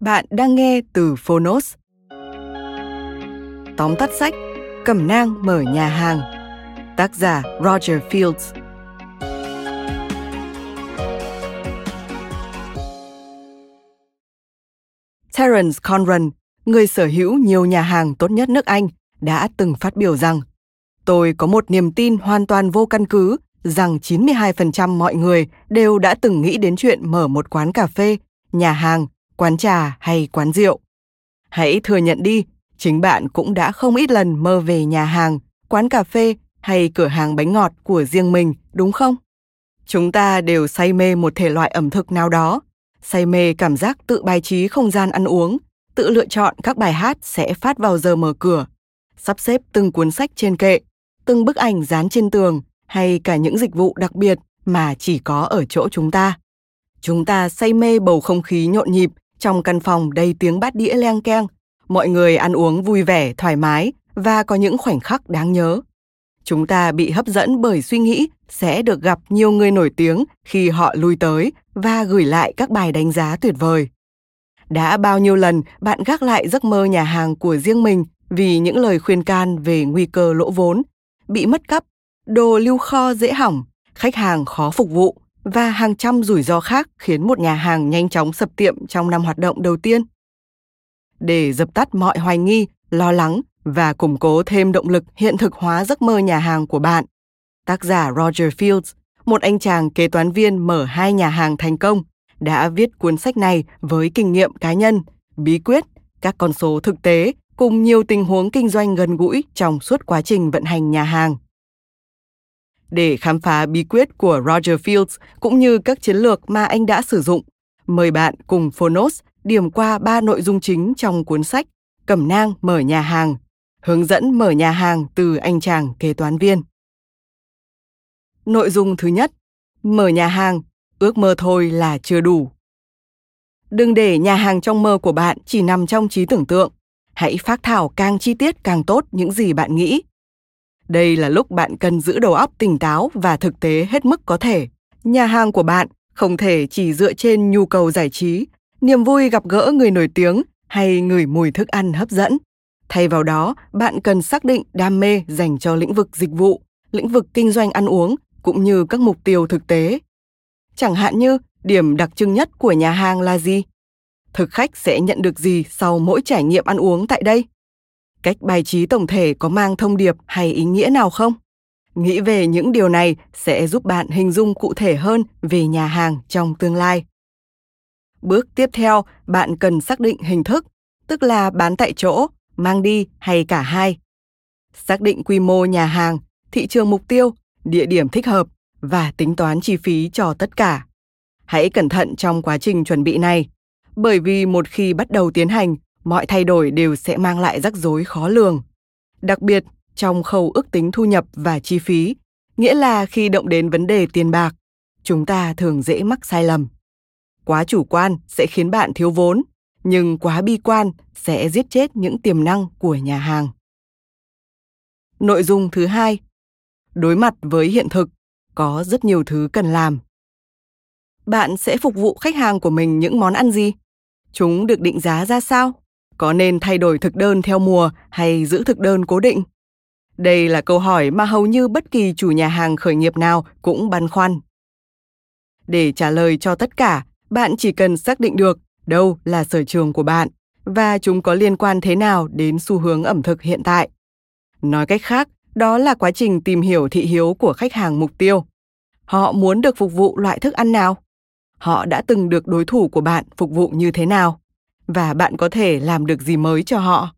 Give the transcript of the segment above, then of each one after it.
Bạn đang nghe từ Phonos. Tóm tắt sách Cẩm nang mở nhà hàng Tác giả Roger Fields Terence Conran, người sở hữu nhiều nhà hàng tốt nhất nước Anh, đã từng phát biểu rằng Tôi có một niềm tin hoàn toàn vô căn cứ rằng 92% mọi người đều đã từng nghĩ đến chuyện mở một quán cà phê, nhà hàng quán trà hay quán rượu. Hãy thừa nhận đi, chính bạn cũng đã không ít lần mơ về nhà hàng, quán cà phê hay cửa hàng bánh ngọt của riêng mình, đúng không? Chúng ta đều say mê một thể loại ẩm thực nào đó, say mê cảm giác tự bài trí không gian ăn uống, tự lựa chọn các bài hát sẽ phát vào giờ mở cửa, sắp xếp từng cuốn sách trên kệ, từng bức ảnh dán trên tường hay cả những dịch vụ đặc biệt mà chỉ có ở chỗ chúng ta. Chúng ta say mê bầu không khí nhộn nhịp trong căn phòng đầy tiếng bát đĩa leng keng, mọi người ăn uống vui vẻ, thoải mái và có những khoảnh khắc đáng nhớ. Chúng ta bị hấp dẫn bởi suy nghĩ sẽ được gặp nhiều người nổi tiếng khi họ lui tới và gửi lại các bài đánh giá tuyệt vời. Đã bao nhiêu lần bạn gác lại giấc mơ nhà hàng của riêng mình vì những lời khuyên can về nguy cơ lỗ vốn, bị mất cắp, đồ lưu kho dễ hỏng, khách hàng khó phục vụ và hàng trăm rủi ro khác khiến một nhà hàng nhanh chóng sập tiệm trong năm hoạt động đầu tiên. Để dập tắt mọi hoài nghi, lo lắng và củng cố thêm động lực hiện thực hóa giấc mơ nhà hàng của bạn, tác giả Roger Fields, một anh chàng kế toán viên mở hai nhà hàng thành công, đã viết cuốn sách này với kinh nghiệm cá nhân, bí quyết, các con số thực tế cùng nhiều tình huống kinh doanh gần gũi trong suốt quá trình vận hành nhà hàng. Để khám phá bí quyết của Roger Fields cũng như các chiến lược mà anh đã sử dụng, mời bạn cùng Phonos điểm qua ba nội dung chính trong cuốn sách Cẩm nang mở nhà hàng, hướng dẫn mở nhà hàng từ anh chàng kế toán viên. Nội dung thứ nhất, mở nhà hàng, ước mơ thôi là chưa đủ. Đừng để nhà hàng trong mơ của bạn chỉ nằm trong trí tưởng tượng. Hãy phát thảo càng chi tiết càng tốt những gì bạn nghĩ đây là lúc bạn cần giữ đầu óc tỉnh táo và thực tế hết mức có thể. Nhà hàng của bạn không thể chỉ dựa trên nhu cầu giải trí, niềm vui gặp gỡ người nổi tiếng hay ngửi mùi thức ăn hấp dẫn. Thay vào đó, bạn cần xác định đam mê dành cho lĩnh vực dịch vụ, lĩnh vực kinh doanh ăn uống cũng như các mục tiêu thực tế. Chẳng hạn như điểm đặc trưng nhất của nhà hàng là gì? Thực khách sẽ nhận được gì sau mỗi trải nghiệm ăn uống tại đây? Cách bài trí tổng thể có mang thông điệp hay ý nghĩa nào không? Nghĩ về những điều này sẽ giúp bạn hình dung cụ thể hơn về nhà hàng trong tương lai. Bước tiếp theo, bạn cần xác định hình thức, tức là bán tại chỗ, mang đi hay cả hai. Xác định quy mô nhà hàng, thị trường mục tiêu, địa điểm thích hợp và tính toán chi phí cho tất cả. Hãy cẩn thận trong quá trình chuẩn bị này, bởi vì một khi bắt đầu tiến hành mọi thay đổi đều sẽ mang lại rắc rối khó lường. Đặc biệt, trong khâu ước tính thu nhập và chi phí, nghĩa là khi động đến vấn đề tiền bạc, chúng ta thường dễ mắc sai lầm. Quá chủ quan sẽ khiến bạn thiếu vốn, nhưng quá bi quan sẽ giết chết những tiềm năng của nhà hàng. Nội dung thứ hai, đối mặt với hiện thực, có rất nhiều thứ cần làm. Bạn sẽ phục vụ khách hàng của mình những món ăn gì? Chúng được định giá ra sao? Có nên thay đổi thực đơn theo mùa hay giữ thực đơn cố định? Đây là câu hỏi mà hầu như bất kỳ chủ nhà hàng khởi nghiệp nào cũng băn khoăn. Để trả lời cho tất cả, bạn chỉ cần xác định được đâu là sở trường của bạn và chúng có liên quan thế nào đến xu hướng ẩm thực hiện tại. Nói cách khác, đó là quá trình tìm hiểu thị hiếu của khách hàng mục tiêu. Họ muốn được phục vụ loại thức ăn nào? Họ đã từng được đối thủ của bạn phục vụ như thế nào? Và bạn có thể làm được gì mới cho họ?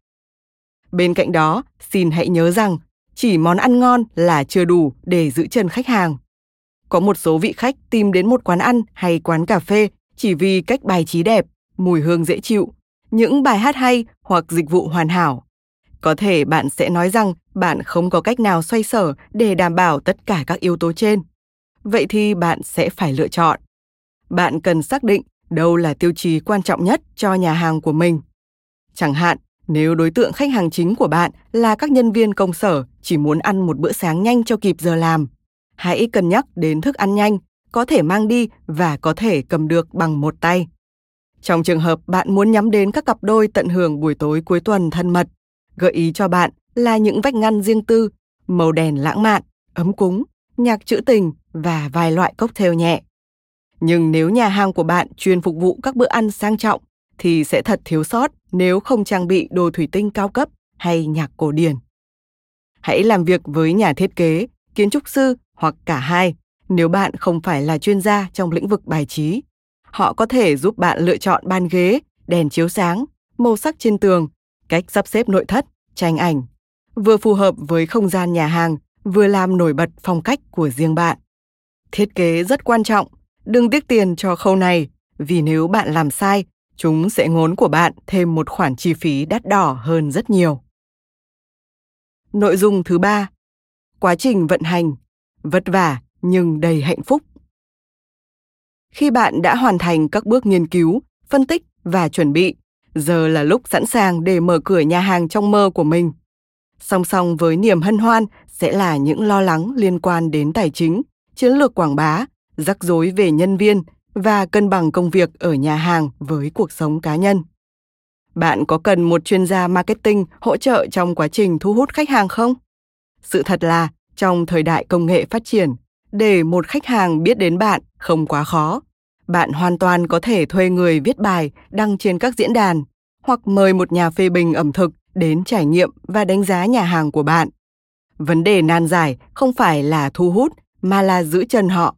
Bên cạnh đó, xin hãy nhớ rằng chỉ món ăn ngon là chưa đủ để giữ chân khách hàng. Có một số vị khách tìm đến một quán ăn hay quán cà phê chỉ vì cách bài trí đẹp, mùi hương dễ chịu, những bài hát hay hoặc dịch vụ hoàn hảo. Có thể bạn sẽ nói rằng bạn không có cách nào xoay sở để đảm bảo tất cả các yếu tố trên. Vậy thì bạn sẽ phải lựa chọn. Bạn cần xác định đâu là tiêu chí quan trọng nhất cho nhà hàng của mình. Chẳng hạn, nếu đối tượng khách hàng chính của bạn là các nhân viên công sở chỉ muốn ăn một bữa sáng nhanh cho kịp giờ làm, hãy cân nhắc đến thức ăn nhanh, có thể mang đi và có thể cầm được bằng một tay. Trong trường hợp bạn muốn nhắm đến các cặp đôi tận hưởng buổi tối cuối tuần thân mật, gợi ý cho bạn là những vách ngăn riêng tư, màu đèn lãng mạn, ấm cúng, nhạc trữ tình và vài loại cocktail nhẹ. Nhưng nếu nhà hàng của bạn chuyên phục vụ các bữa ăn sang trọng thì sẽ thật thiếu sót nếu không trang bị đồ thủy tinh cao cấp hay nhạc cổ điển. Hãy làm việc với nhà thiết kế, kiến trúc sư hoặc cả hai nếu bạn không phải là chuyên gia trong lĩnh vực bài trí. Họ có thể giúp bạn lựa chọn bàn ghế, đèn chiếu sáng, màu sắc trên tường, cách sắp xếp nội thất, tranh ảnh, vừa phù hợp với không gian nhà hàng, vừa làm nổi bật phong cách của riêng bạn. Thiết kế rất quan trọng, đừng tiếc tiền cho khâu này, vì nếu bạn làm sai, chúng sẽ ngốn của bạn thêm một khoản chi phí đắt đỏ hơn rất nhiều. Nội dung thứ ba, quá trình vận hành, vất vả nhưng đầy hạnh phúc. Khi bạn đã hoàn thành các bước nghiên cứu, phân tích và chuẩn bị, giờ là lúc sẵn sàng để mở cửa nhà hàng trong mơ của mình. Song song với niềm hân hoan sẽ là những lo lắng liên quan đến tài chính, chiến lược quảng bá, rắc rối về nhân viên và cân bằng công việc ở nhà hàng với cuộc sống cá nhân. Bạn có cần một chuyên gia marketing hỗ trợ trong quá trình thu hút khách hàng không? Sự thật là, trong thời đại công nghệ phát triển, để một khách hàng biết đến bạn không quá khó. Bạn hoàn toàn có thể thuê người viết bài đăng trên các diễn đàn hoặc mời một nhà phê bình ẩm thực đến trải nghiệm và đánh giá nhà hàng của bạn. Vấn đề nan giải không phải là thu hút mà là giữ chân họ.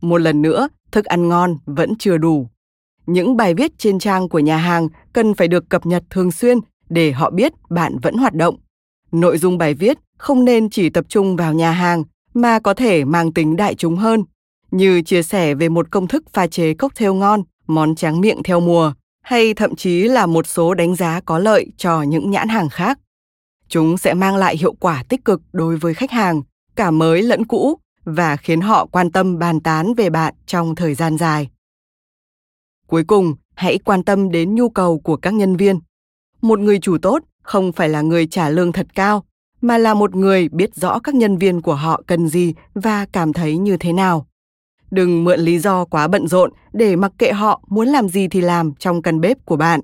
Một lần nữa, thức ăn ngon vẫn chưa đủ. Những bài viết trên trang của nhà hàng cần phải được cập nhật thường xuyên để họ biết bạn vẫn hoạt động. Nội dung bài viết không nên chỉ tập trung vào nhà hàng mà có thể mang tính đại chúng hơn, như chia sẻ về một công thức pha chế cocktail ngon, món tráng miệng theo mùa, hay thậm chí là một số đánh giá có lợi cho những nhãn hàng khác. Chúng sẽ mang lại hiệu quả tích cực đối với khách hàng, cả mới lẫn cũ, và khiến họ quan tâm bàn tán về bạn trong thời gian dài. Cuối cùng, hãy quan tâm đến nhu cầu của các nhân viên. Một người chủ tốt không phải là người trả lương thật cao, mà là một người biết rõ các nhân viên của họ cần gì và cảm thấy như thế nào. Đừng mượn lý do quá bận rộn để mặc kệ họ muốn làm gì thì làm trong căn bếp của bạn.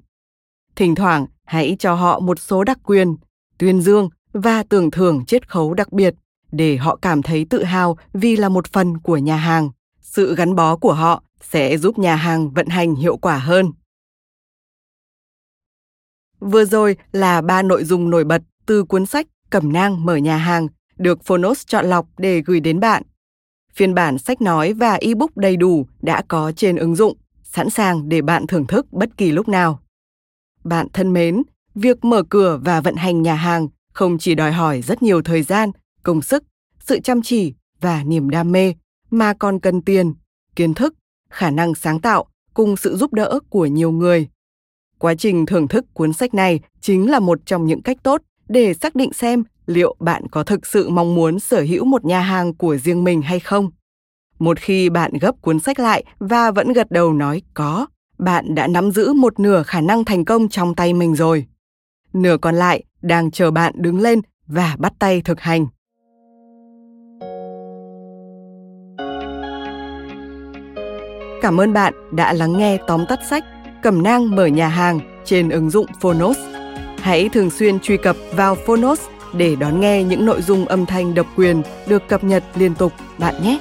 Thỉnh thoảng, hãy cho họ một số đặc quyền, tuyên dương và tưởng thưởng chiết khấu đặc biệt để họ cảm thấy tự hào vì là một phần của nhà hàng. Sự gắn bó của họ sẽ giúp nhà hàng vận hành hiệu quả hơn. Vừa rồi là ba nội dung nổi bật từ cuốn sách Cẩm nang mở nhà hàng được Phonos chọn lọc để gửi đến bạn. Phiên bản sách nói và ebook đầy đủ đã có trên ứng dụng, sẵn sàng để bạn thưởng thức bất kỳ lúc nào. Bạn thân mến, việc mở cửa và vận hành nhà hàng không chỉ đòi hỏi rất nhiều thời gian, công sức, sự chăm chỉ và niềm đam mê, mà còn cần tiền, kiến thức, khả năng sáng tạo cùng sự giúp đỡ của nhiều người. Quá trình thưởng thức cuốn sách này chính là một trong những cách tốt để xác định xem liệu bạn có thực sự mong muốn sở hữu một nhà hàng của riêng mình hay không. Một khi bạn gấp cuốn sách lại và vẫn gật đầu nói có, bạn đã nắm giữ một nửa khả năng thành công trong tay mình rồi. Nửa còn lại đang chờ bạn đứng lên và bắt tay thực hành. Cảm ơn bạn đã lắng nghe tóm tắt sách cầm nang mở nhà hàng trên ứng dụng Phonos. Hãy thường xuyên truy cập vào Phonos để đón nghe những nội dung âm thanh độc quyền được cập nhật liên tục bạn nhé.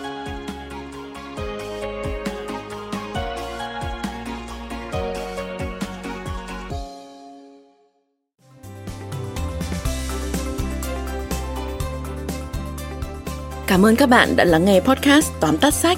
Cảm ơn các bạn đã lắng nghe podcast Tóm tắt sách.